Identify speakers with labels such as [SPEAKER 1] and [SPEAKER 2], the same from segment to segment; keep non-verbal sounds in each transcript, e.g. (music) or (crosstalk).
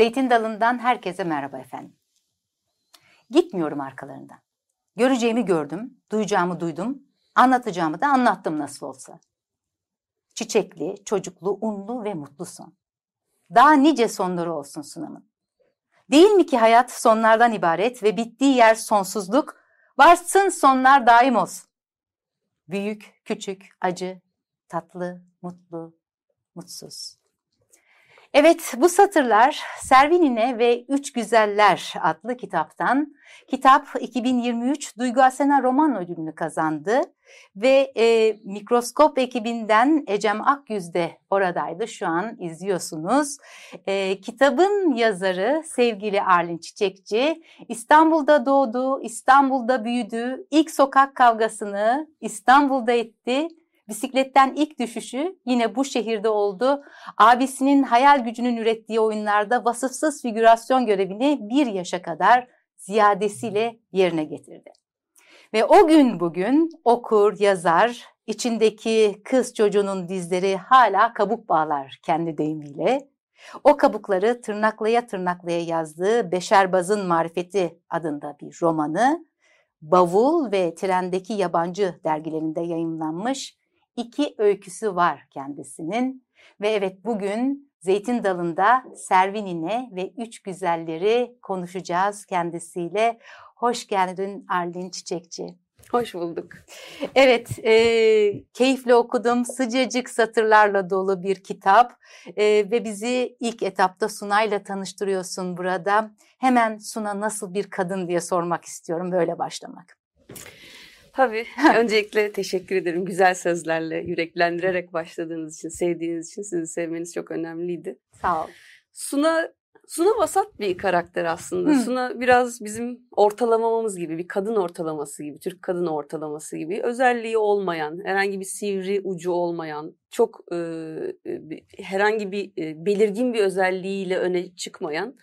[SPEAKER 1] Zeytin Dalı'ndan herkese merhaba efendim. Gitmiyorum arkalarından. Göreceğimi gördüm, duyacağımı duydum, anlatacağımı da anlattım nasıl olsa. Çiçekli, çocuklu, unlu ve mutlu son. Daha nice sonları olsun sunamın. Değil mi ki hayat sonlardan ibaret ve bittiği yer sonsuzluk, varsın sonlar daim olsun. Büyük, küçük, acı, tatlı, mutlu, mutsuz. Evet bu satırlar Servinine ve Üç Güzeller adlı kitaptan. Kitap 2023 Duygu Asena Roman Ödülünü kazandı ve e, mikroskop ekibinden Ecem Akyüz de oradaydı şu an izliyorsunuz. E, kitabın yazarı sevgili Arlin Çiçekçi İstanbul'da doğdu, İstanbul'da büyüdü, ilk sokak kavgasını İstanbul'da etti Bisikletten ilk düşüşü yine bu şehirde oldu. Abisinin hayal gücünün ürettiği oyunlarda vasıfsız figürasyon görevini bir yaşa kadar ziyadesiyle yerine getirdi. Ve o gün bugün okur, yazar, içindeki kız çocuğunun dizleri hala kabuk bağlar kendi deyimiyle. O kabukları tırnaklaya tırnaklaya yazdığı Beşerbaz'ın Marifeti adında bir romanı, Bavul ve Trendeki Yabancı dergilerinde yayınlanmış iki öyküsü var kendisinin. Ve evet bugün Zeytin Dalı'nda Servinine ve Üç Güzelleri konuşacağız kendisiyle. Hoş geldin Arlin Çiçekçi.
[SPEAKER 2] Hoş bulduk.
[SPEAKER 1] Evet, e, keyifle okudum. Sıcacık satırlarla dolu bir kitap e, ve bizi ilk etapta Sunay'la tanıştırıyorsun burada. Hemen Suna nasıl bir kadın diye sormak istiyorum, böyle başlamak.
[SPEAKER 2] Tabii. (laughs) Öncelikle teşekkür ederim. Güzel sözlerle, yüreklendirerek başladığınız için, sevdiğiniz için sizi sevmeniz çok önemliydi.
[SPEAKER 1] Sağ ol.
[SPEAKER 2] Suna Suna vasat bir karakter aslında. Hı. Suna biraz bizim ortalamamız gibi, bir kadın ortalaması gibi, Türk kadın ortalaması gibi. Özelliği olmayan, herhangi bir sivri ucu olmayan, çok e, herhangi bir e, belirgin bir özelliğiyle öne çıkmayan,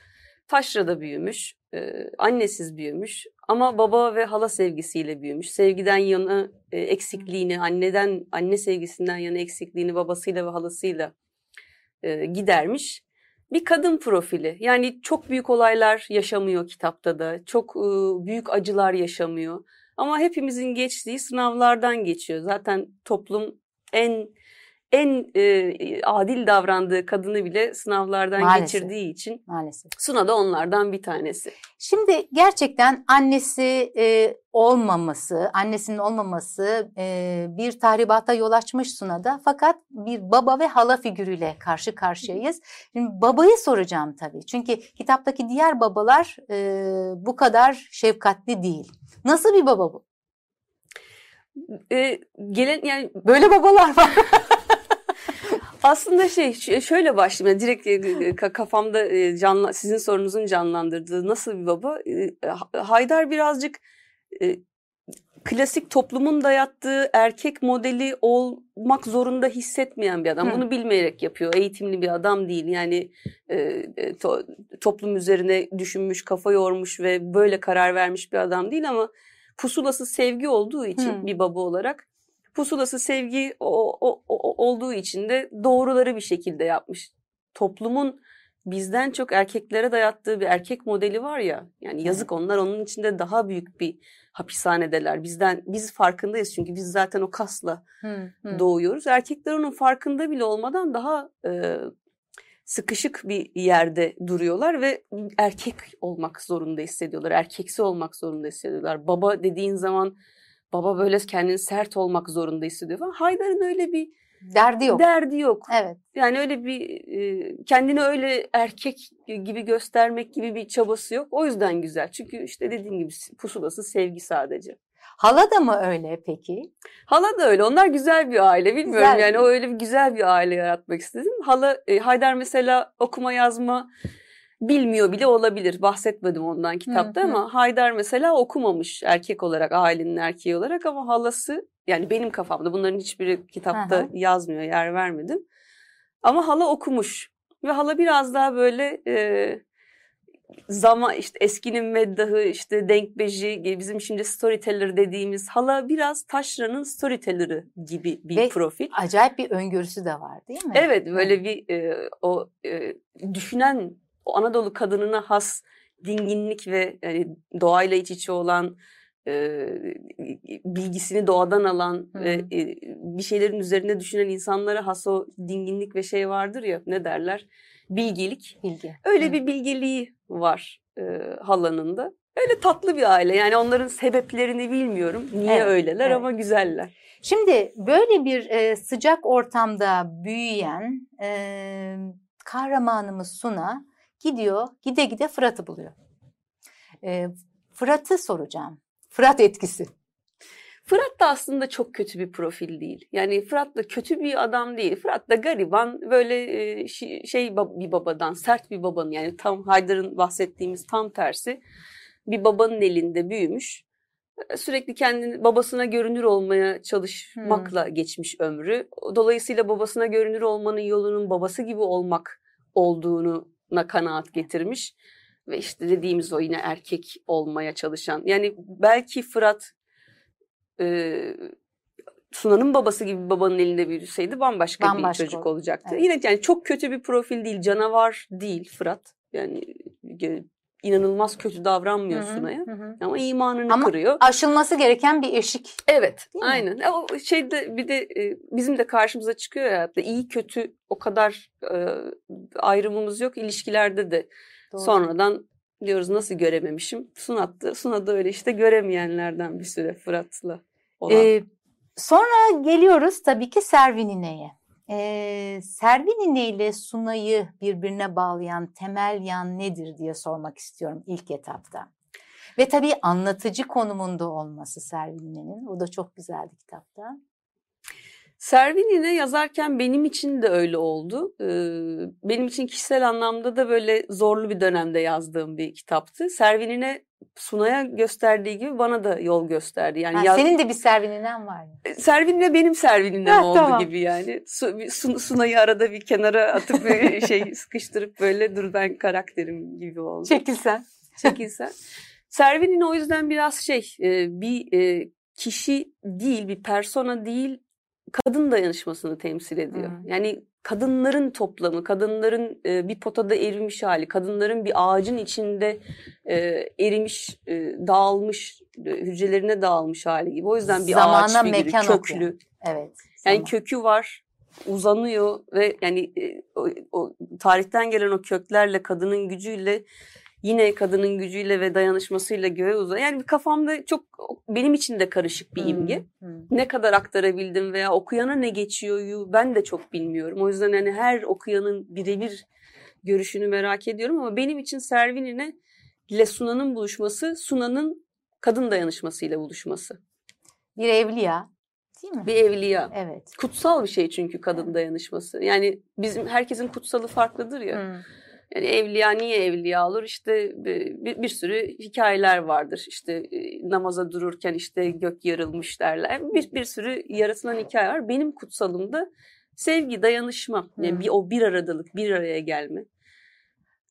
[SPEAKER 2] taşrada büyümüş, e, annesiz büyümüş ama baba ve hala sevgisiyle büyümüş. Sevgiden yana e, eksikliğini, anneden anne sevgisinden yana eksikliğini babasıyla ve halasıyla e, gidermiş. Bir kadın profili. Yani çok büyük olaylar yaşamıyor kitapta da. Çok e, büyük acılar yaşamıyor. Ama hepimizin geçtiği sınavlardan geçiyor. Zaten toplum en en e, adil davrandığı kadını bile sınavlardan Maalesef. geçirdiği için Maalesef. Suna da onlardan bir tanesi.
[SPEAKER 1] Şimdi gerçekten annesi e, olmaması, annesinin olmaması e, bir tahribata yol açmış Suna'da. Fakat bir baba ve hala figürüyle karşı karşıyayız. Şimdi babayı soracağım tabii. Çünkü kitaptaki diğer babalar e, bu kadar şefkatli değil. Nasıl bir baba bu?
[SPEAKER 2] E, gelen yani
[SPEAKER 1] böyle babalar var. (laughs)
[SPEAKER 2] Aslında şey şöyle başlayayım. Direkt e, e, kafamda e, canla, sizin sorunuzun canlandırdığı nasıl bir baba? Haydar birazcık klasik toplumun dayattığı erkek modeli olmak zorunda hissetmeyen bir adam. Hı. Bunu bilmeyerek yapıyor. Eğitimli bir adam değil. Yani e, to, toplum üzerine düşünmüş, kafa yormuş ve böyle karar vermiş bir adam değil ama pusulası sevgi olduğu için Hı. bir baba olarak pusulası sevgi o, o, o, olduğu için de doğruları bir şekilde yapmış. Toplumun bizden çok erkeklere dayattığı bir erkek modeli var ya. Yani yazık onlar onun içinde daha büyük bir hapishanedeler. Bizden biz farkındayız çünkü biz zaten o kasla hı, hı. doğuyoruz. Erkekler onun farkında bile olmadan daha e, sıkışık bir yerde duruyorlar ve erkek olmak zorunda hissediyorlar. Erkeksi olmak zorunda hissediyorlar. Baba dediğin zaman baba böyle kendini sert olmak zorunda hissediyor falan. Haydar'ın öyle bir
[SPEAKER 1] derdi yok.
[SPEAKER 2] Derdi yok. Evet. Yani öyle bir kendini öyle erkek gibi göstermek gibi bir çabası yok. O yüzden güzel. Çünkü işte dediğim gibi pusulası sevgi sadece.
[SPEAKER 1] Hala da mı öyle peki?
[SPEAKER 2] Hala da öyle. Onlar güzel bir aile. Bilmiyorum güzel. yani o öyle bir güzel bir aile yaratmak istedim. Hala Haydar mesela okuma yazma bilmiyor bile olabilir. Bahsetmedim ondan kitapta hı hı. ama Haydar mesela okumamış erkek olarak, ailenin erkeği olarak ama halası yani benim kafamda bunların hiçbiri kitapta hı hı. yazmıyor, yer vermedim. Ama hala okumuş ve hala biraz daha böyle e, zaman işte eskinin meddahı işte denkbeji bizim şimdi storyteller dediğimiz hala biraz taşranın storyteller'ı gibi bir Ve profil.
[SPEAKER 1] acayip bir öngörüsü de var değil mi?
[SPEAKER 2] Evet böyle bir e, o e, düşünen o Anadolu kadınına has dinginlik ve yani doğayla iç içe olan e, bilgisini doğadan alan
[SPEAKER 1] Hı.
[SPEAKER 2] ve e, bir şeylerin üzerine düşünen insanlara has o dinginlik ve şey vardır ya ne derler bilgelik.
[SPEAKER 1] Bilgi.
[SPEAKER 2] Öyle
[SPEAKER 1] Hı.
[SPEAKER 2] bir bilgeliği var e, halanın da. Öyle tatlı bir aile yani onların sebeplerini bilmiyorum. Niye
[SPEAKER 1] Evet,
[SPEAKER 2] öyleler
[SPEAKER 1] evet.
[SPEAKER 2] ama güzeller.
[SPEAKER 1] Şimdi böyle bir e, sıcak ortamda büyüyen e, kahramanımız Suna gidiyor, gide gide Fırat'ı buluyor. E, Fırat'ı soracağım. Fırat etkisi.
[SPEAKER 2] Fırat da aslında çok kötü bir profil değil. Yani Fırat da kötü bir adam değil. Fırat da gariban böyle e, şey bir babadan, sert bir babanın yani tam Haydar'ın bahsettiğimiz tam tersi bir babanın elinde büyümüş. E, Sürekli kendini babasına görünür olmaya çalışmakla geçmiş ömrü. Dolayısıyla babasına görünür olmanın yolunun babası gibi olmak olduğuna kanaat getirmiş. Ve işte dediğimiz o yine erkek olmaya çalışan. Yani belki Fırat e, Sunan'ın babası gibi babanın elinde büyüseydi bambaşka,
[SPEAKER 1] Bambaşka
[SPEAKER 2] bir çocuk olacaktı.
[SPEAKER 1] Evet.
[SPEAKER 2] Yine yani çok kötü bir profil değil, canavar değil Fırat. Yani inanılmaz kötü davranmıyor
[SPEAKER 1] Hı hı,
[SPEAKER 2] Suna'ya.
[SPEAKER 1] hı hı.
[SPEAKER 2] Ama imanını
[SPEAKER 1] Ama
[SPEAKER 2] kırıyor.
[SPEAKER 1] Aşılması gereken bir eşik.
[SPEAKER 2] Evet,
[SPEAKER 1] Değil mi?
[SPEAKER 2] aynen. E, O şeyde bir de e, bizim de karşımıza çıkıyor ya iyi kötü o kadar e, ayrımımız yok ilişkilerde de.
[SPEAKER 1] Doğru.
[SPEAKER 2] Sonradan diyoruz nasıl görememişim. Sunat'tı. Suna da öyle işte göremeyenlerden bir süre Fırat'la olan.
[SPEAKER 1] Ee, sonra geliyoruz tabii ki Servin İne'ye. Ee, Servin İne ile Sunay'ı birbirine bağlayan temel yan nedir diye sormak istiyorum ilk etapta. Ve tabii anlatıcı konumunda olması Servin İne'nin. O da çok güzeldi kitapta.
[SPEAKER 2] Servini'ne yazarken benim için de öyle oldu. Benim için kişisel anlamda da böyle zorlu bir dönemde yazdığım bir kitaptı. Servinine Sunay'a gösterdiği gibi bana da yol gösterdi. Yani
[SPEAKER 1] Ha,
[SPEAKER 2] yaz-
[SPEAKER 1] Senin de bir Servin İnen var ya.
[SPEAKER 2] Servin'le benim Servin'im
[SPEAKER 1] Ha,
[SPEAKER 2] oldu
[SPEAKER 1] tamam.
[SPEAKER 2] gibi yani. Su, Sun- Sunay'ı arada bir kenara atıp (laughs) şey sıkıştırıp böyle dur ben karakterim gibi oldu.
[SPEAKER 1] Çekilsen.
[SPEAKER 2] Çekilsen. Servin'in o yüzden biraz şey e, bir e, kişi değil bir persona değil kadın dayanışmasını temsil ediyor.
[SPEAKER 1] Hı.
[SPEAKER 2] Yani kadınların toplamı, kadınların e, bir potada erimiş hali, kadınların bir ağacın içinde e, erimiş, e, dağılmış, hücrelerine dağılmış hali gibi. O yüzden bir
[SPEAKER 1] Zamana,
[SPEAKER 2] ağaç figürü,
[SPEAKER 1] mekan
[SPEAKER 2] köklü.
[SPEAKER 1] atıyor. Evet.
[SPEAKER 2] Yani
[SPEAKER 1] zaman.
[SPEAKER 2] kökü var, uzanıyor ve yani e, o, o tarihten gelen o köklerle kadının gücüyle yine kadının gücüyle ve dayanışmasıyla göğe uzan. Yani kafamda çok benim için de karışık bir imge.
[SPEAKER 1] hı.
[SPEAKER 2] Ne kadar aktarabildim veya okuyana ne geçiyor ben de çok bilmiyorum. O yüzden hani her okuyanın birebir görüşünü merak ediyorum ama benim için Servinine ile Suna'nın buluşması, Suna'nın kadın dayanışmasıyla buluşması.
[SPEAKER 1] Bir evliya. Değil mi?
[SPEAKER 2] Bir evliya.
[SPEAKER 1] Evet.
[SPEAKER 2] Kutsal bir şey çünkü kadın dayanışması. Yani bizim herkesin kutsalı farklıdır ya.
[SPEAKER 1] Hı.
[SPEAKER 2] Yani evliya niye evliya olur? İşte bir, bir sürü hikayeler vardır. İşte e, namaza dururken işte gök yarılmış derler. Bir, bir sürü yaratılan hikaye var. Benim kutsalımda sevgi, dayanışma. Yani bir, o bir aradalık, bir araya gelme.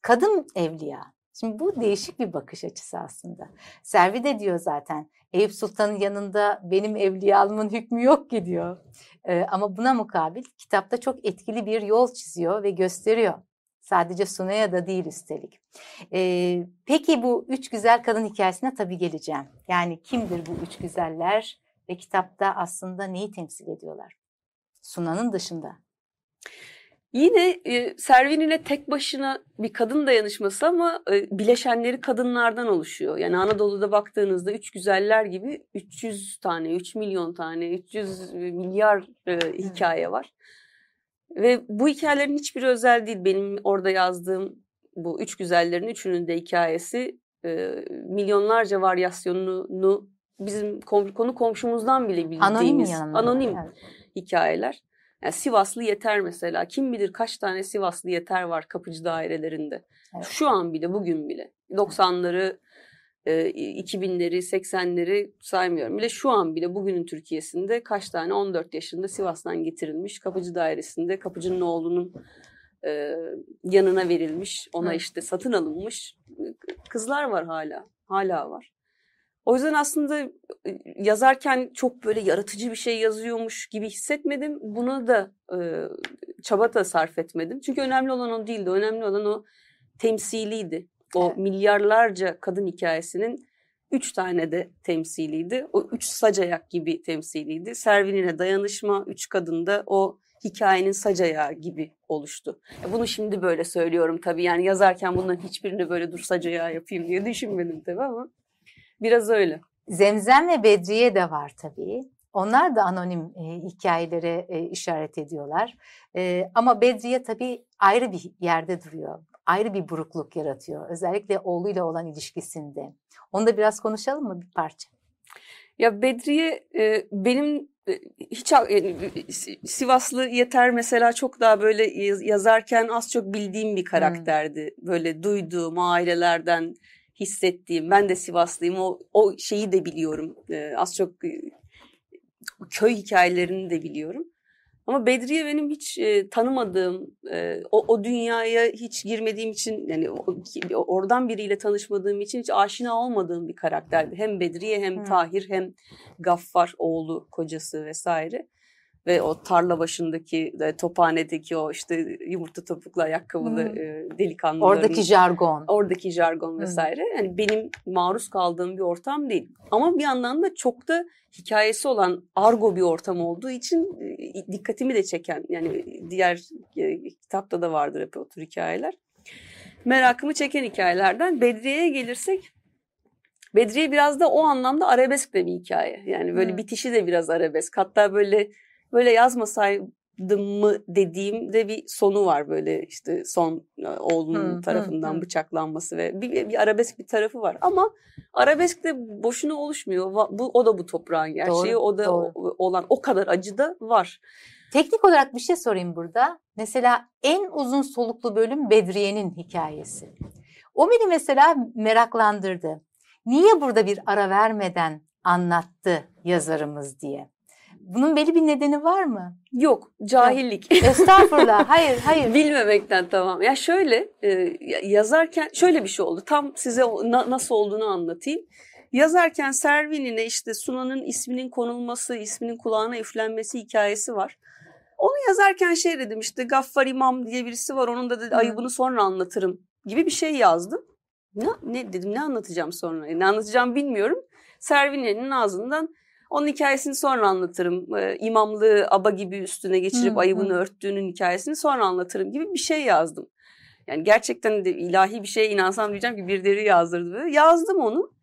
[SPEAKER 1] Kadın evliya. Şimdi bu değişik bir bakış açısı aslında. Servi de diyor zaten Eyüp Sultan'ın yanında benim evliyalığımın hükmü yok ki diyor. Ee, ama buna mukabil kitapta çok etkili bir yol çiziyor ve gösteriyor. Sadece Sunay'a da değil üstelik. Ee, peki bu üç güzel kadın hikayesine tabii geleceğim. Yani kimdir bu üç güzeller ve kitapta aslında neyi temsil ediyorlar? Sunan'ın dışında.
[SPEAKER 2] Yine e, Servin'ine tek başına bir kadın dayanışması ama e, bileşenleri kadınlardan oluşuyor. Yani Anadolu'da baktığınızda üç güzeller gibi 300 tane, 3 milyon tane, 300 milyar e, hikaye var. Ve bu hikayelerin hiçbiri özel değil. Benim orada yazdığım bu üç güzellerin üçünün de hikayesi e, milyonlarca varyasyonunu bizim kom- konu komşumuzdan bile bildiğimiz
[SPEAKER 1] Anonim
[SPEAKER 2] anonim
[SPEAKER 1] Evet.
[SPEAKER 2] hikayeler. Yani Sivaslı Yeter mesela. Kim bilir kaç tane Sivaslı Yeter var kapıcı dairelerinde.
[SPEAKER 1] Evet.
[SPEAKER 2] Şu an bile, bugün bile. 90'ları, e, 2000'leri, 80'leri saymıyorum. Bile şu an bile bugünün Türkiye'sinde kaç tane 14 yaşında Sivas'tan getirilmiş kapıcı dairesinde kapıcının oğlunun e, yanına verilmiş, ona
[SPEAKER 1] Hı.
[SPEAKER 2] işte satın alınmış kızlar var hala. Hala var. O yüzden aslında e, yazarken çok böyle yaratıcı bir şey yazıyormuş gibi hissetmedim. Buna da e, çaba da sarf etmedim. Çünkü önemli olan o değildi. Önemli olan o temsiliydi. O
[SPEAKER 1] Evet.
[SPEAKER 2] milyarlarca kadın hikayesinin üç tane de temsiliydi. O üç sac ayak gibi temsiliydi. Servinine dayanışma, üç kadın da o hikayenin sac ayağı gibi oluştu. Bunu şimdi böyle söylüyorum tabii. Yani yazarken bunların hiçbirini böyle dur sac ayağı yapayım diye düşünmedim tabii ama biraz öyle.
[SPEAKER 1] Zemzem ve Bedriye de var tabii. Onlar da anonim e, hikayelere e, işaret ediyorlar. E, ama Bedriye tabii ayrı bir yerde duruyor. Ayrı bir burukluk yaratıyor. Özellikle oğluyla olan ilişkisinde. Onu da biraz konuşalım mı bir parça?
[SPEAKER 2] Ya Bedriye e, benim e, hiç e, Si- Sivaslı Yeter mesela çok daha böyle yaz- yazarken az çok bildiğim bir karakterdi. Böyle duyduğum ailelerden hissettiğim. Ben de Sivaslıyım. O o şeyi de biliyorum. Az çok köy hikayelerini de biliyorum. Ama Bedriye benim hiç e, tanımadığım, e, o, o dünyaya hiç girmediğim için, yani o- oradan biriyle tanışmadığım için hiç aşina olmadığım bir karakterdi. Hem Bedriye hem
[SPEAKER 1] Hmm.
[SPEAKER 2] Tahir hem Gaffar oğlu, kocası vesaire. Ve o tarla başındaki, e, tophanedeki o işte yumurta topuklu ayakkabılı
[SPEAKER 1] Hmm.
[SPEAKER 2] e, delikanlıların
[SPEAKER 1] Oradaki jargon.
[SPEAKER 2] oradaki jargon vesaire yani benim maruz kaldığım bir ortam değil. Ama bir yandan da çok da hikayesi olan argo bir ortam olduğu için e, dikkatimi de çeken yani diğer kitapta da vardır hep o tür hikayeler. Merakımı çeken hikayelerden Bedriye'ye gelirsek Bedriye biraz da o anlamda arabesk de bir hikaye. Yani böyle
[SPEAKER 1] Hı.
[SPEAKER 2] bitişi de biraz arabesk. Hatta böyle böyle yazmasaydım mı dediğimde bir sonu var böyle işte son e, oğlunun
[SPEAKER 1] hı,
[SPEAKER 2] tarafından
[SPEAKER 1] hı.
[SPEAKER 2] bıçaklanması ve bir, bir arabesk bir tarafı var. Ama arabesk de boşuna oluşmuyor. Bu o da bu toprağın gerçeği.
[SPEAKER 1] Doğru,
[SPEAKER 2] o da
[SPEAKER 1] doğru.
[SPEAKER 2] olan o kadar acı da var.
[SPEAKER 1] Teknik olarak bir şey sorayım burada. Mesela en uzun soluklu bölüm Bedriye'nin hikayesi. O beni mesela meraklandırdı. Niye burada bir ara vermeden anlattı yazarımız diye. Bunun belli bir nedeni var mı?
[SPEAKER 2] Yok, cahillik.
[SPEAKER 1] Estağfurullah. Hayır, hayır. (laughs)
[SPEAKER 2] Bilmemekten tamam. Ya şöyle e, ya- yazarken şöyle bir şey oldu. Tam size na- nasıl olduğunu anlatayım. Yazarken Servin'ine işte Sunan'ın isminin konulması, isminin kulağına üflenmesi hikayesi var. Onu yazarken şey dedim işte Gaffar İmam diye birisi var onun da dedi, ayıbını sonra anlatırım gibi bir şey yazdım. Ne, ne dedim ne anlatacağım sonra? Ne anlatacağım bilmiyorum. Servine'nin ağzından onun hikayesini sonra anlatırım. İmamlığı aba gibi üstüne geçirip
[SPEAKER 1] Hı,
[SPEAKER 2] ayıbını
[SPEAKER 1] hı.
[SPEAKER 2] örttüğünün hikayesini sonra anlatırım gibi bir şey yazdım. Yani gerçekten de ilahi bir şeye inansam diyeceğim ki birileri yazdırdı böyle. Yazdım onu.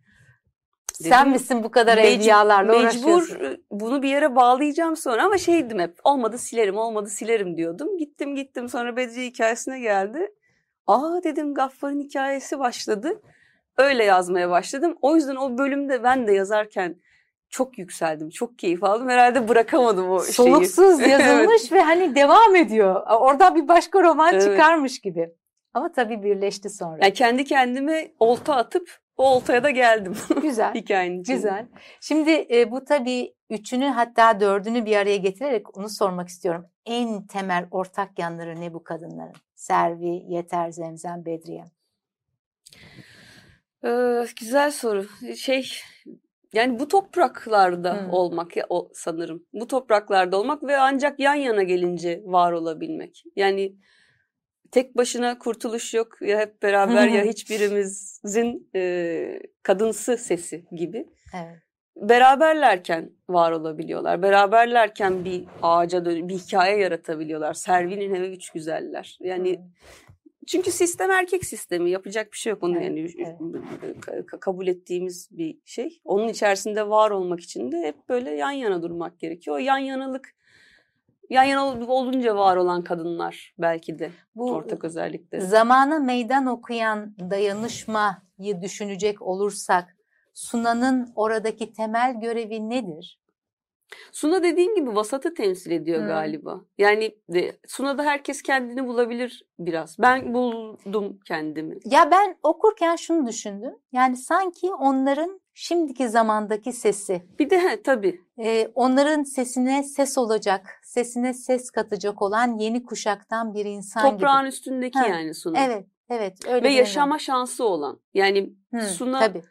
[SPEAKER 1] Sen
[SPEAKER 2] Dedim,
[SPEAKER 1] misin bu kadar
[SPEAKER 2] Mec-
[SPEAKER 1] evliyalarla
[SPEAKER 2] Mecbur e, bunu bir yere bağlayacağım sonra ama şeydim hep olmadı silerim olmadı silerim diyordum. Gittim gittim sonra Bedri hikayesine geldi. Aa dedim Gaffar'ın hikayesi başladı. Öyle yazmaya başladım. O yüzden o bölümde ben de yazarken çok yükseldim. Çok keyif aldım. Herhalde bırakamadım o şeyi.
[SPEAKER 1] Soluksuz (laughs)
[SPEAKER 2] Evet.
[SPEAKER 1] yazılmış ve hani devam ediyor. Orada bir başka roman
[SPEAKER 2] Evet.
[SPEAKER 1] çıkarmış gibi. Ama tabii birleşti sonra.
[SPEAKER 2] Yani kendi kendime olta atıp o oltaya da geldim (laughs)
[SPEAKER 1] Güzel.
[SPEAKER 2] hikayenin içinde.
[SPEAKER 1] Güzel. Şimdi e, bu tabii üçünü hatta dördünü bir araya getirerek onu sormak istiyorum. En temel ortak yanları ne bu kadınların? Servi, Yeter, Zemzem, Bedriye.
[SPEAKER 2] Ee, güzel soru. Şey yani bu topraklarda
[SPEAKER 1] Hmm.
[SPEAKER 2] olmak ya o sanırım. Bu topraklarda olmak ve ancak yan yana gelince var olabilmek. Yani tek başına kurtuluş yok ya hep beraber ya (laughs) hiçbirimizin e, kadınsı sesi gibi.
[SPEAKER 1] Evet.
[SPEAKER 2] Beraberlerken var olabiliyorlar. Beraberlerken bir ağaca dön bir hikaye yaratabiliyorlar. Servinin eve üç güzeller. Yani
[SPEAKER 1] Hmm.
[SPEAKER 2] Çünkü sistem erkek sistemi yapacak bir şey yok onu
[SPEAKER 1] Evet,
[SPEAKER 2] yani
[SPEAKER 1] evet.
[SPEAKER 2] ka- kabul ettiğimiz bir şey. Onun içerisinde var olmak için de hep böyle yan yana durmak gerekiyor. O yan yanalık yan yana ol- olunca var olan kadınlar belki de
[SPEAKER 1] Bu
[SPEAKER 2] ortak özellikle.
[SPEAKER 1] zamana meydan okuyan dayanışmayı düşünecek olursak Sunan'ın oradaki temel görevi nedir?
[SPEAKER 2] Suna dediğim gibi vasatı temsil ediyor
[SPEAKER 1] Hmm.
[SPEAKER 2] galiba. Yani de, Suna'da herkes kendini bulabilir biraz. Ben buldum kendimi.
[SPEAKER 1] Ya ben okurken şunu düşündüm. Yani sanki onların şimdiki zamandaki sesi.
[SPEAKER 2] Bir de he, tabii
[SPEAKER 1] Ee, onların sesine ses olacak, sesine ses katacak olan yeni kuşaktan bir insan
[SPEAKER 2] toprağın
[SPEAKER 1] gibi.
[SPEAKER 2] üstündeki
[SPEAKER 1] Ha,
[SPEAKER 2] yani Suna.
[SPEAKER 1] Evet, evet. Öyle
[SPEAKER 2] Ve yaşama şansı olan. Yani
[SPEAKER 1] Hı,
[SPEAKER 2] Suna
[SPEAKER 1] Tabii.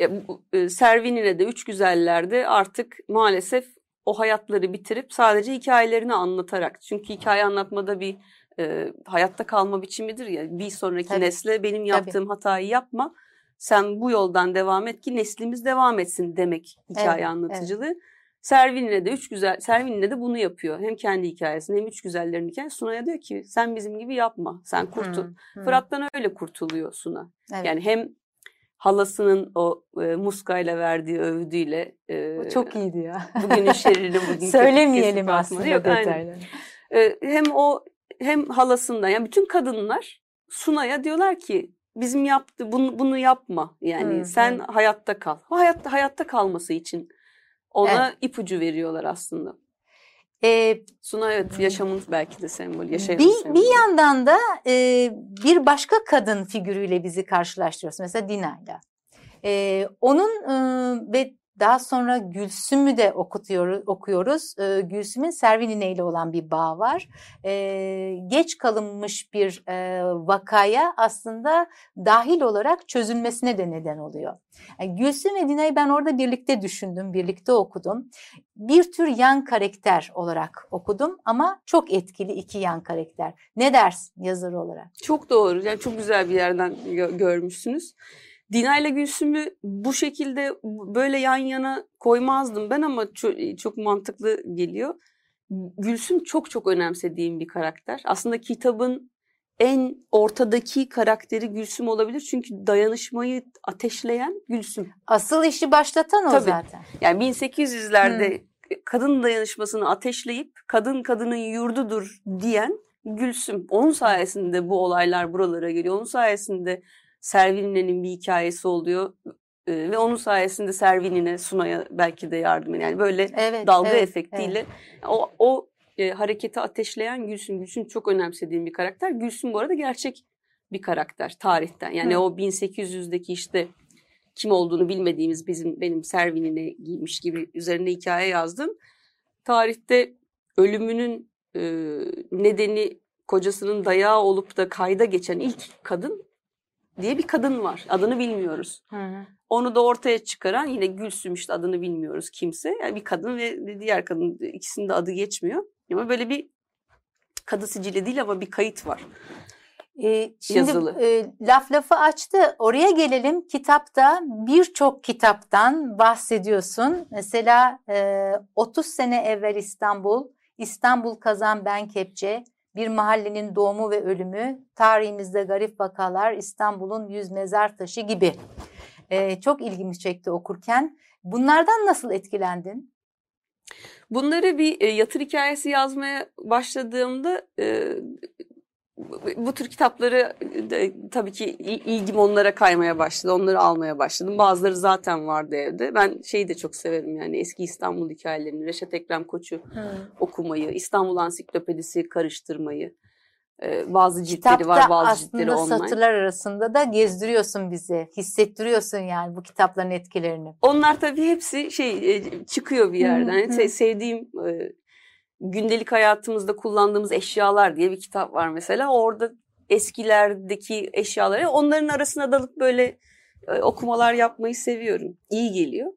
[SPEAKER 2] e, bu- e, Servin'ine de Üç Güzeller'de artık maalesef o hayatları bitirip sadece hikayelerini anlatarak. Çünkü hikaye anlatmada bir e, hayatta kalma biçimidir ya. Bir sonraki
[SPEAKER 1] Tabii.
[SPEAKER 2] nesle benim yaptığım hatayı yapma. Sen bu yoldan devam et ki neslimiz devam etsin demek hikaye
[SPEAKER 1] Evet,
[SPEAKER 2] anlatıcılığı. Servin'le de üç güzel Servin'le de bunu yapıyor. Hem kendi hikayesini hem üç güzellerin hikayesini. Suna'ya diyor ki sen bizim gibi yapma. Sen kurtul.
[SPEAKER 1] Hı, hı.
[SPEAKER 2] Fırat'tan öyle kurtuluyor Suna.
[SPEAKER 1] Evet.
[SPEAKER 2] Yani hem halasının o e, muskayla verdiği övdüyle e,
[SPEAKER 1] çok iyiydi ya.
[SPEAKER 2] bugünün şerrini (laughs) bugün
[SPEAKER 1] Söylemeyelim aslında
[SPEAKER 2] Yok,
[SPEAKER 1] detaylarını.
[SPEAKER 2] E, hem o hem halasından yani bütün kadınlar Suna'ya diyorlar ki bizim yaptı bunu bunu yapma. Yani
[SPEAKER 1] Hı,
[SPEAKER 2] sen
[SPEAKER 1] hı.
[SPEAKER 2] hayatta kal. O hayatta hayatta kalması için ona
[SPEAKER 1] Evet.
[SPEAKER 2] ipucu veriyorlar aslında.
[SPEAKER 1] Ee,
[SPEAKER 2] Suna evet yaşamın belki de sembolü, yaşayan
[SPEAKER 1] bir,
[SPEAKER 2] sembolü.
[SPEAKER 1] bir yandan da e, bir başka kadın figürüyle bizi karşılaştırıyoruz. Mesela Dina'yla. E, onun e, ve daha sonra Gülsüm'ü de okutuyoruz, okuyoruz. E, Gülsüm'ün Servinine ile olan bir bağ var. E, geç kalınmış bir e, vakaya aslında dahil olarak çözülmesine de neden oluyor. Yani Gülsüm ve Dina'yı ben orada birlikte düşündüm, birlikte okudum. Bir tür yan karakter olarak okudum ama çok etkili iki yan karakter. Ne dersin yazar olarak?
[SPEAKER 2] Çok doğru. Yani çok güzel bir yerden gö- görmüşsünüz. Dina ile Gülsüm'ü bu şekilde böyle yan yana koymazdım ben ama çok, çok mantıklı geliyor. Gülsüm çok çok önemsediğim bir karakter. Aslında kitabın en ortadaki karakteri Gülsüm olabilir. Çünkü dayanışmayı ateşleyen Gülsüm.
[SPEAKER 1] Asıl işi başlatan o
[SPEAKER 2] Tabii.
[SPEAKER 1] zaten.
[SPEAKER 2] Yani 1800'lerde kadın dayanışmasını ateşleyip kadın kadının yurdudur diyen Gülsüm. Onun sayesinde bu olaylar buralara geliyor. Onun sayesinde Servinine'nin bir hikayesi oluyor. Ve onun sayesinde Servinine, Suna'ya belki de yardım ediyor. Yani böyle
[SPEAKER 1] Evet.
[SPEAKER 2] dalga
[SPEAKER 1] evet,
[SPEAKER 2] efektiyle o, o e, hareketi ateşleyen Gülsüm. Gülsüm çok önemsediğim bir karakter. Gülsüm bu arada gerçek bir karakter tarihten. Yani
[SPEAKER 1] Hı.
[SPEAKER 2] o 1800'deki işte kim olduğunu bilmediğimiz bizim benim Servinine giymiş gibi üzerine hikaye yazdım. Tarihte ölümünün e, nedeni kocasının dayağı olup da kayda geçen ilk kadın diye bir kadın var. Adını bilmiyoruz.
[SPEAKER 1] Hı hı.
[SPEAKER 2] Onu da ortaya çıkaran yine Gülsüm işte adını bilmiyoruz kimse. Yani bir kadın ve diğer kadın ikisinin de adı geçmiyor. Ama böyle bir kadı sicili değil ama bir kayıt var.
[SPEAKER 1] Ee, şimdi
[SPEAKER 2] Yazılı.
[SPEAKER 1] e, laf lafı açtı. Oraya gelelim. Kitapta birçok kitaptan bahsediyorsun. Mesela e, 30 sene evvel İstanbul, İstanbul Kazan Ben Kepçe, bir mahallenin doğumu ve ölümü, tarihimizde garip vakalar, İstanbul'un yüz mezar taşı gibi. E, çok ilgimi çekti okurken. Bunlardan nasıl etkilendin?
[SPEAKER 2] Bunları bir e, yatır hikayesi yazmaya başladığımda e, bu tür kitapları e, tabii ki il- ilgim onlara kaymaya başladı. Onları almaya başladım. Bazıları zaten vardı evde. Ben şeyi de çok severim yani eski İstanbul hikayelerini, Reşat Ekrem Koç'u okumayı, İstanbul Ansiklopedisi karıştırmayı. E, bazı ciltleri
[SPEAKER 1] Kitapta
[SPEAKER 2] var, bazı ciltleri
[SPEAKER 1] aslında
[SPEAKER 2] online.
[SPEAKER 1] satırlar arasında da gezdiriyorsun bizi. Hissettiriyorsun yani bu kitapların etkilerini.
[SPEAKER 2] Onlar tabii hepsi şey e, çıkıyor bir yerden. Yani sevdiğim e, gündelik hayatımızda kullandığımız eşyalar diye bir kitap var mesela. Orada eskilerdeki eşyaları onların arasına dalıp böyle e, okumalar yapmayı seviyorum. İyi geliyor.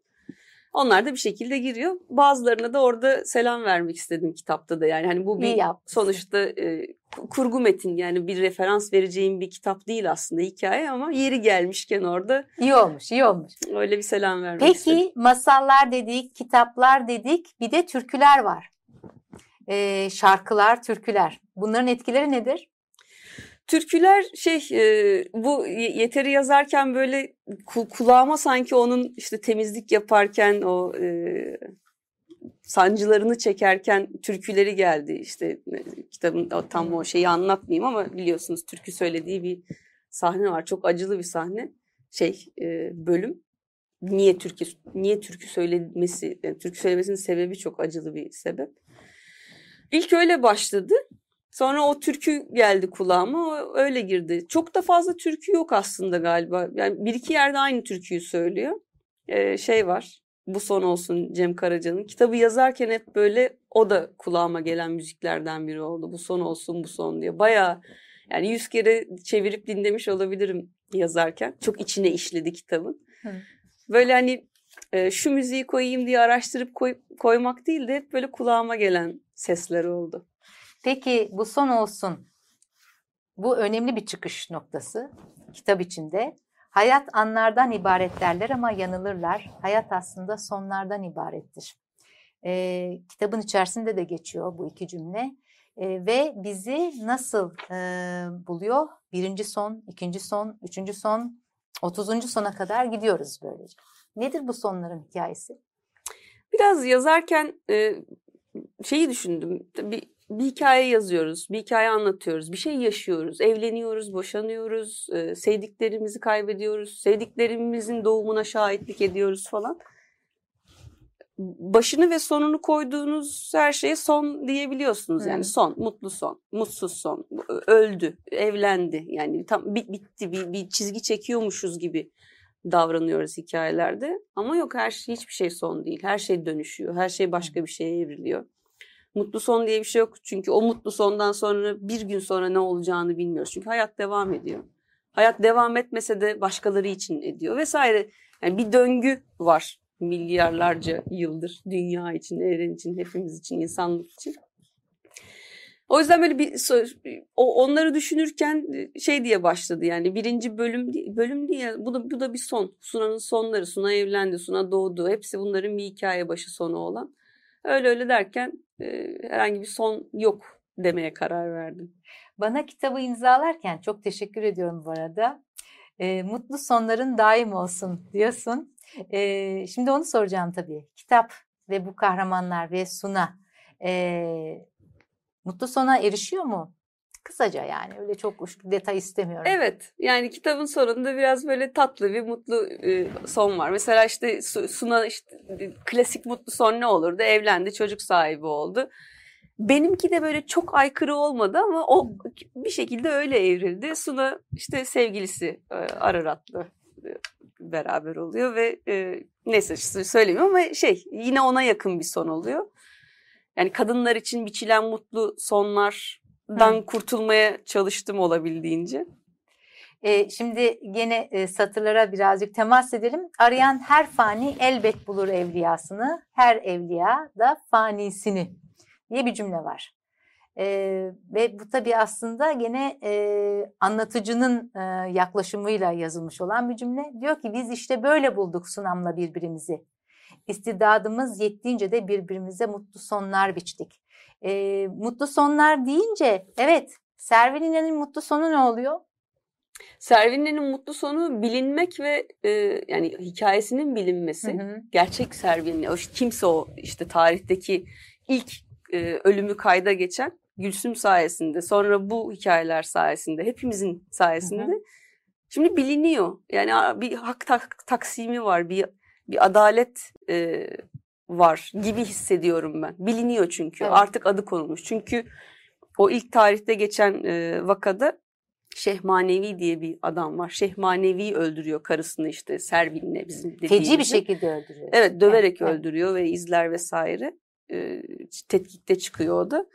[SPEAKER 2] Onlar da bir şekilde giriyor. Bazılarına da orada selam vermek istedim kitapta da. Yani hani bu bir sonuçta e, ku- kurgu metin yani bir referans vereceğim bir kitap değil aslında hikaye ama yeri gelmişken orada
[SPEAKER 1] İyi olmuş, iyi olmuş.
[SPEAKER 2] öyle bir selam vermek istedim.
[SPEAKER 1] Peki masallar dedik, kitaplar dedik, bir de türküler var. Ee, şarkılar, türküler. Bunların etkileri nedir?
[SPEAKER 2] Türküler şey e, bu ye- yeteri yazarken böyle ku- kulağıma sanki onun işte temizlik yaparken o e, sancılarını çekerken türküleri geldi. İşte e, kitabın tam o şeyi anlatmayayım ama biliyorsunuz türkü söylediği bir sahne var. Çok acılı bir sahne. Şey e, bölüm. Niye türkü niye türkü söylemesi yani türkü söylemesinin sebebi çok acılı bir sebep. İlk öyle başladı. Sonra o türkü geldi kulağıma öyle girdi. Çok da fazla türkü yok aslında galiba. Yani bir iki yerde aynı türküyü söylüyor. Ee, şey var. Bu son olsun Cem Karaca'nın. Kitabı yazarken hep böyle o da kulağıma gelen müziklerden biri oldu. Bu son olsun bu son diye. Bayağı yani yüz kere çevirip dinlemiş olabilirim yazarken. Çok içine işledi kitabın. Böyle hani e, şu müziği koyayım diye araştırıp koy- koymak değil de hep böyle kulağıma gelen sesler oldu.
[SPEAKER 1] Peki bu son olsun. Bu önemli bir çıkış noktası kitap içinde. Hayat anlardan ibaret derler ama yanılırlar. Hayat aslında sonlardan ibarettir. E, kitabın içerisinde de geçiyor bu iki cümle. E, ve bizi nasıl e, buluyor? Birinci son, ikinci son, üçüncü son, otuzuncu sona kadar gidiyoruz böylece. Nedir bu sonların hikayesi?
[SPEAKER 2] Biraz yazarken e, şeyi düşündüm. Bir, bir hikaye yazıyoruz, bir hikaye anlatıyoruz, bir şey yaşıyoruz, evleniyoruz, boşanıyoruz, e, sevdiklerimizi kaybediyoruz, sevdiklerimizin doğumuna şahitlik ediyoruz falan. Başını ve sonunu koyduğunuz her şeye son diyebiliyorsunuz. Yani son, mutlu son, mutsuz son, öldü, evlendi. Yani tam bitti, bir, bir çizgi çekiyormuşuz gibi davranıyoruz hikayelerde. Ama yok her şey hiçbir şey son değil. Her şey dönüşüyor. Her şey başka bir şeye evriliyor. Mutlu son diye bir şey yok. Çünkü o mutlu sondan sonra bir gün sonra ne olacağını bilmiyoruz. Çünkü hayat devam ediyor. Hayat devam etmese de başkaları için ediyor vesaire. Yani bir döngü var milyarlarca yıldır dünya için, evren için, hepimiz için, insanlık için. O yüzden böyle bir onları düşünürken şey diye başladı yani birinci bölüm bölüm diye bu da bu da bir son. Suna'nın sonları. Suna evlendi, Suna doğdu. Hepsi bunların bir hikaye başı sonu olan. Öyle öyle derken e, herhangi bir son yok demeye karar verdim.
[SPEAKER 1] Bana kitabı imzalarken çok teşekkür ediyorum bu arada. E, mutlu sonların daim olsun diyorsun. E, şimdi onu soracağım tabii. Kitap ve bu kahramanlar ve Suna e, mutlu sona erişiyor mu? Kısaca yani öyle çok detay istemiyorum.
[SPEAKER 2] Evet yani kitabın sonunda biraz böyle tatlı bir mutlu e, son var. Mesela işte Suna işte klasik mutlu son ne olurdu? Evlendi çocuk sahibi oldu. Benimki de böyle çok aykırı olmadı ama o bir şekilde öyle evrildi. Suna işte sevgilisi e, Ararat'la e, beraber oluyor ve e, neyse söylemiyorum ama şey yine ona yakın bir son oluyor. Yani kadınlar için biçilen mutlu sonlardan Hı. kurtulmaya çalıştım olabildiğince.
[SPEAKER 1] E, şimdi gene e, satırlara birazcık temas edelim. Arayan her fani elbet bulur evliyasını, her evliya da fanisini diye bir cümle var. E, ve bu tabii aslında gene e, anlatıcının e, yaklaşımıyla yazılmış olan bir cümle. Diyor ki biz işte böyle bulduk Sunam'la birbirimizi. İstidadımız yettiğince de birbirimize mutlu sonlar biçtik. E, mutlu sonlar deyince evet Servini'nin mutlu sonu ne oluyor?
[SPEAKER 2] Servini'nin mutlu sonu bilinmek ve e, yani hikayesinin bilinmesi. Hı hı. Gerçek Servini, o kimse o işte tarihteki ilk e, ölümü kayda geçen Gülsüm sayesinde, sonra bu hikayeler sayesinde, hepimizin sayesinde hı hı. şimdi biliniyor. Yani bir hak tak, taksimi var, bir bir adalet e, var gibi hissediyorum ben. Biliniyor çünkü evet. artık adı konulmuş. Çünkü o ilk tarihte geçen e, vakada Şehmanevi diye bir adam var. Şehmanevi öldürüyor karısını işte Servin'le bizim dediğimizde.
[SPEAKER 1] Feci bir şekilde öldürüyor.
[SPEAKER 2] Evet döverek evet, öldürüyor evet. ve izler vesaire. E, tetkikte çıkıyor o da.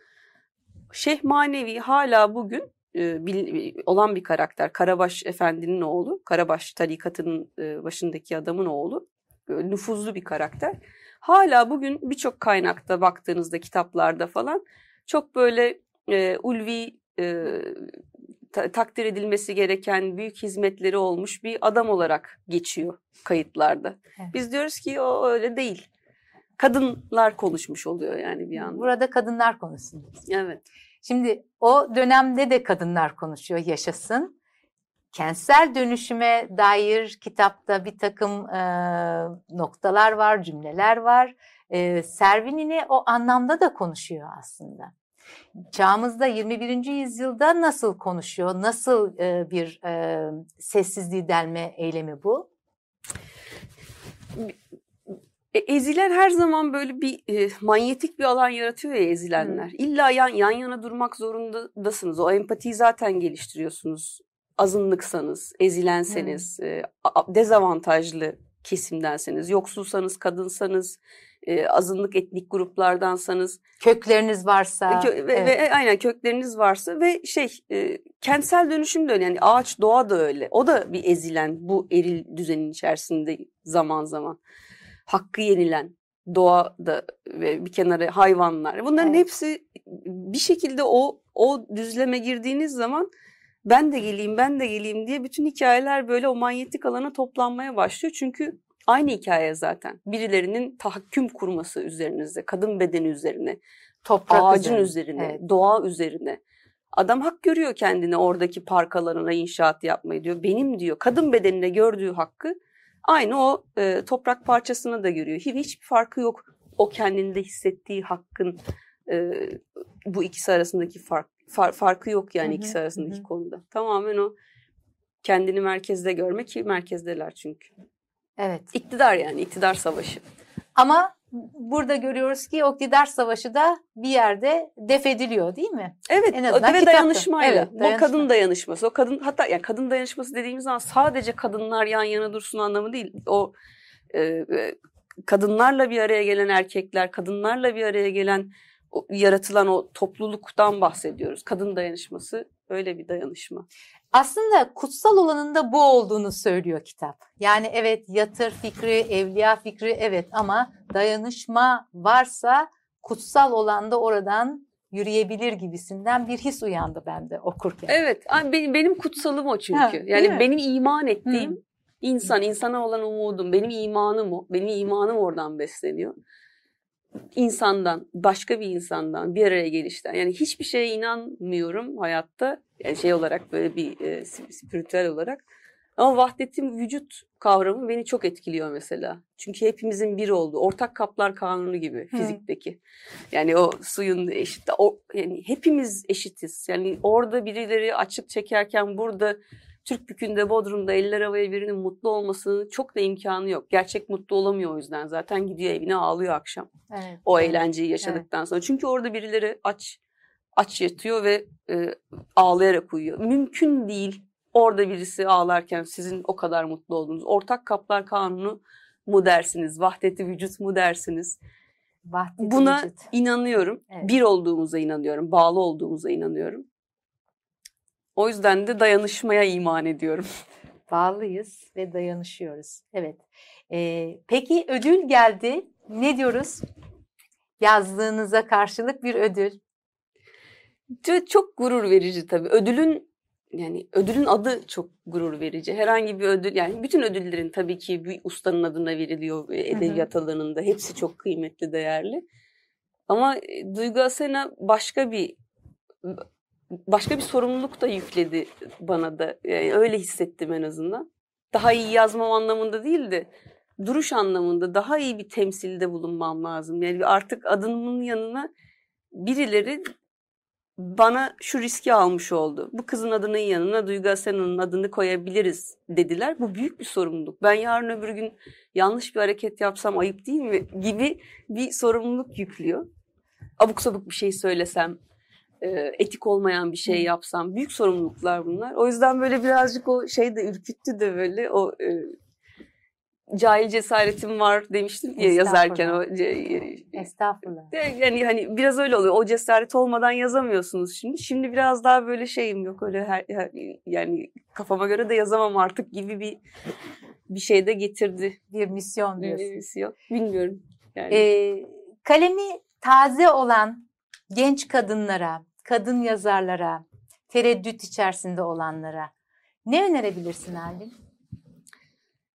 [SPEAKER 2] Şehmanevi hala bugün e, bil, olan bir karakter. Karabaş Efendi'nin oğlu. Karabaş tarikatının e, başındaki adamın oğlu nüfuzlu bir karakter. Hala bugün birçok kaynakta baktığınızda kitaplarda falan çok böyle e, ulvi e, ta, takdir edilmesi gereken büyük hizmetleri olmuş bir adam olarak geçiyor kayıtlarda. Evet. Biz diyoruz ki o öyle değil. Kadınlar konuşmuş oluyor yani bir anda.
[SPEAKER 1] Burada kadınlar konuşsun.
[SPEAKER 2] Evet.
[SPEAKER 1] Şimdi o dönemde de kadınlar konuşuyor yaşasın kentsel dönüşüme dair kitapta bir takım e, noktalar var, cümleler var. E, Servini'ni o anlamda da konuşuyor aslında. Çağımızda 21. yüzyılda nasıl konuşuyor, nasıl e, bir e, sessizliği delme eylemi bu?
[SPEAKER 2] E, ezilen her zaman böyle bir e, manyetik bir alan yaratıyor ya ezilenler. Hmm. İlla yan, yan yana durmak zorundasınız. O empatiyi zaten geliştiriyorsunuz azınlıksanız, ezilenseniz, e, dezavantajlı kesimdenseniz, yoksulsanız, kadınsanız, e, azınlık etnik gruplardansanız,
[SPEAKER 1] kökleriniz varsa,
[SPEAKER 2] kö, ve, evet. ve aynen kökleriniz varsa ve şey e, kentsel dönüşüm de öyle yani ağaç doğa da öyle. O da bir ezilen bu eril düzenin içerisinde zaman zaman hakkı yenilen doğa da ve bir kenara hayvanlar. Bunların evet. hepsi bir şekilde o o düzleme girdiğiniz zaman ben de geleyim ben de geleyim diye bütün hikayeler böyle o manyetik alana toplanmaya başlıyor. Çünkü aynı hikaye zaten. Birilerinin tahakküm kurması üzerinize, kadın bedeni üzerine,
[SPEAKER 1] Toprak
[SPEAKER 2] ağacın
[SPEAKER 1] üzerine.
[SPEAKER 2] üzerine,
[SPEAKER 1] Evet.
[SPEAKER 2] doğa üzerine. Adam hak görüyor kendine oradaki park alanına inşaat yapmayı diyor. Benim diyor kadın bedeninde gördüğü hakkı aynı o e, toprak parçasına da görüyor. Hiç hiçbir farkı yok. O kendinde hissettiği hakkın e, bu ikisi arasındaki fark far- farkı yok yani
[SPEAKER 1] Hı hı,
[SPEAKER 2] ikisi arasındaki
[SPEAKER 1] hı
[SPEAKER 2] konuda. Tamamen o kendini merkezde görme ki merkezdeler çünkü.
[SPEAKER 1] Evet.
[SPEAKER 2] İktidar yani iktidar savaşı.
[SPEAKER 1] Ama burada görüyoruz ki o iktidar savaşı da bir yerde def ediliyor değil mi?
[SPEAKER 2] Evet
[SPEAKER 1] En
[SPEAKER 2] o-
[SPEAKER 1] azından
[SPEAKER 2] ve dayanışmayla.
[SPEAKER 1] Evet, dayanışma.
[SPEAKER 2] kadın dayanışması. O kadın hatta ya kadın dayanışması dediğimiz zaman sadece kadınlar yan yana dursun anlamı değil. O e, e, kadınlarla bir araya gelen erkekler, kadınlarla bir araya gelen o, yaratılan o topluluktan bahsediyoruz. Kadın dayanışması öyle bir dayanışma.
[SPEAKER 1] Aslında kutsal olanın da bu olduğunu söylüyor kitap. Yani evet yatır fikri, evliya fikri evet ama dayanışma varsa kutsal olan da oradan yürüyebilir gibisinden bir his uyandı bende okurken.
[SPEAKER 2] Evet, benim, benim kutsalım o çünkü.
[SPEAKER 1] Ha, değil mi?
[SPEAKER 2] yani benim iman ettiğim
[SPEAKER 1] Hı.
[SPEAKER 2] insan, insana olan umudum, benim imanım o. Benim imanım oradan besleniyor. İnsandan, başka bir insandan, bir araya gelişten. Yani hiçbir şeye inanmıyorum hayatta. Yani şey olarak böyle bir e, spiritüel olarak. Ama vahdetin vücut kavramı beni çok etkiliyor mesela. Çünkü hepimizin bir olduğu, ortak kaplar kanunu gibi fizikteki. Yani o suyun eşit, o yani hepimiz eşitiz. Yani orada birileri açık çekerken burada Türkbükü'nde, Bodrum'da eller havaya birinin mutlu olmasının çok da imkanı yok. Gerçek mutlu olamıyor o yüzden. Zaten gidiyor evine ağlıyor akşam.
[SPEAKER 1] Evet.
[SPEAKER 2] O eğlenceyi yaşadıktan sonra. Çünkü orada birileri aç aç yatıyor ve e, ağlayarak uyuyor. Mümkün değil orada birisi ağlarken sizin o kadar mutlu olduğunuz. Ortak kaplar kanunu mu dersiniz? Vahdeti vücut mu dersiniz?
[SPEAKER 1] Vahdeti
[SPEAKER 2] Buna
[SPEAKER 1] vücut.
[SPEAKER 2] inanıyorum.
[SPEAKER 1] Evet.
[SPEAKER 2] Bir olduğumuza inanıyorum. Bağlı olduğumuza inanıyorum. O yüzden de dayanışmaya iman ediyorum. (laughs)
[SPEAKER 1] Bağlıyız ve dayanışıyoruz. Evet. Ee, peki ödül geldi. Ne diyoruz? Yazdığınıza karşılık bir ödül.
[SPEAKER 2] Çok- gurur verici tabii. Ödülün yani ödülün adı çok gurur verici. Herhangi bir ödül yani bütün ödüllerin tabii ki bir ustanın adına veriliyor e, edebiyat alanında. Hepsi çok kıymetli, değerli. Ama e, Duygu Asena başka bir başka bir sorumluluk da yükledi bana da. Yani öyle hissettim en azından. Daha iyi yazmam anlamında değil de duruş anlamında daha iyi bir temsilde bulunmam lazım. Yani artık adımın yanına birileri bana şu riski almış oldu. Bu kızın adının yanına Duygu Asena'nın adını koyabiliriz dediler. Bu büyük bir sorumluluk. Ben yarın öbür gün yanlış bir hareket yapsam ayıp değil mi gibi bir sorumluluk yüklüyor. Abuk sabuk bir şey söylesem, etik olmayan bir şey yapsam büyük sorumluluklar bunlar. O yüzden böyle birazcık o şey de ürküttü de böyle o e, cahil cesaretim var demiştim ya yazarken o ce-
[SPEAKER 1] Estağfurullah.
[SPEAKER 2] de yani hani biraz öyle oluyor. O cesaret olmadan yazamıyorsunuz şimdi. Şimdi biraz daha böyle şeyim yok öyle her, her- yani kafama göre de yazamam artık gibi bir bir şey de getirdi.
[SPEAKER 1] Bir misyon diyorsun.
[SPEAKER 2] Birisi yok. Bilmiyorum. Yani.
[SPEAKER 1] Ee, kalemi taze olan genç kadınlara, kadın yazarlara, tereddüt içerisinde olanlara ne önerebilirsin Halil?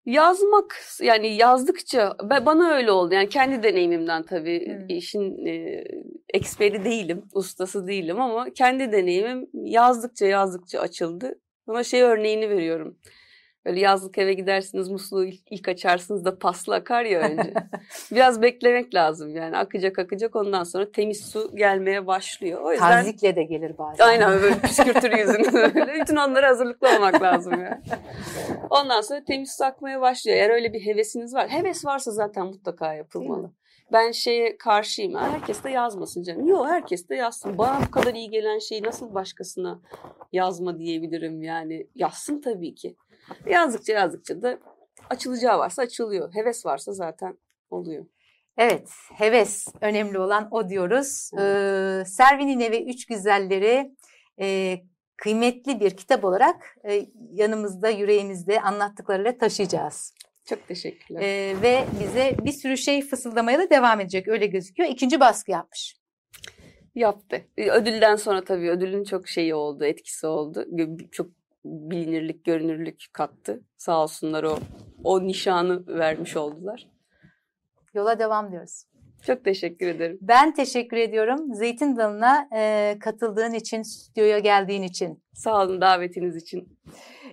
[SPEAKER 2] Yazmak yani yazdıkça bana öyle oldu. Yani kendi deneyimimden tabii
[SPEAKER 1] Hmm.
[SPEAKER 2] işin e, eksperi değilim, ustası değilim ama kendi deneyimim yazdıkça yazdıkça açıldı. Buna şey örneğini veriyorum. Böyle yazlık eve gidersiniz musluğu ilk, ilk açarsınız da paslı akar ya önce. (laughs) Biraz beklemek lazım yani akacak akacak ondan sonra temiz su gelmeye başlıyor. O yüzden
[SPEAKER 1] Tazikle de gelir bazen.
[SPEAKER 2] Aynen böyle (laughs) püskürtür yüzünü böyle. Bütün onlara hazırlıklı olmak lazım yani. Ondan sonra temiz su akmaya başlıyor. Eğer öyle bir hevesiniz var. Heves varsa zaten mutlaka yapılmalı. Ben şeye karşıyım. Herkes de yazmasın canım. Yok herkes de yazsın. Bana bu kadar iyi gelen şeyi nasıl başkasına yazma diyebilirim yani. Yazsın tabii ki. Yazdıkça yazdıkça da açılacağı varsa açılıyor. Heves varsa zaten oluyor.
[SPEAKER 1] Evet, heves önemli olan o diyoruz. Ee, Servine ve Üç Güzelleri e, kıymetli bir kitap olarak e, yanımızda, yüreğimizde anlattıklarıyla taşıyacağız.
[SPEAKER 2] Çok teşekkürler.
[SPEAKER 1] Ee, ve bize bir sürü şey fısıldamaya da devam edecek öyle gözüküyor. İkinci baskı yapmış.
[SPEAKER 2] Yaptı. Ödülden sonra tabii ödülün çok şeyi oldu, etkisi oldu. Çok bilinirlik, görünürlük kattı. Sağ olsunlar o o nişanı vermiş oldular.
[SPEAKER 1] Yola devam diyoruz.
[SPEAKER 2] Çok teşekkür ederim.
[SPEAKER 1] Ben teşekkür ediyorum. Zeytin Dalı'na e, katıldığın için, stüdyoya geldiğin için.
[SPEAKER 2] Sağ olun davetiniz için.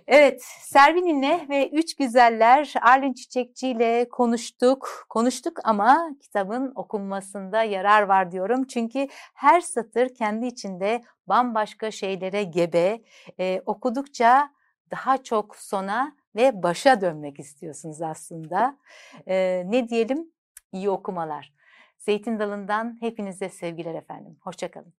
[SPEAKER 1] Evet, Servin'inle ve Üç Güzeller Arlin Çiçekçi ile konuştuk. Konuştuk ama kitabın okunmasında yarar var diyorum. Çünkü her satır kendi içinde bambaşka şeylere gebe. Ee, okudukça daha çok sona ve başa dönmek istiyorsunuz aslında. Ee, ne diyelim? İyi okumalar. Zeytin Dalı'ndan hepinize sevgiler efendim. Hoşçakalın.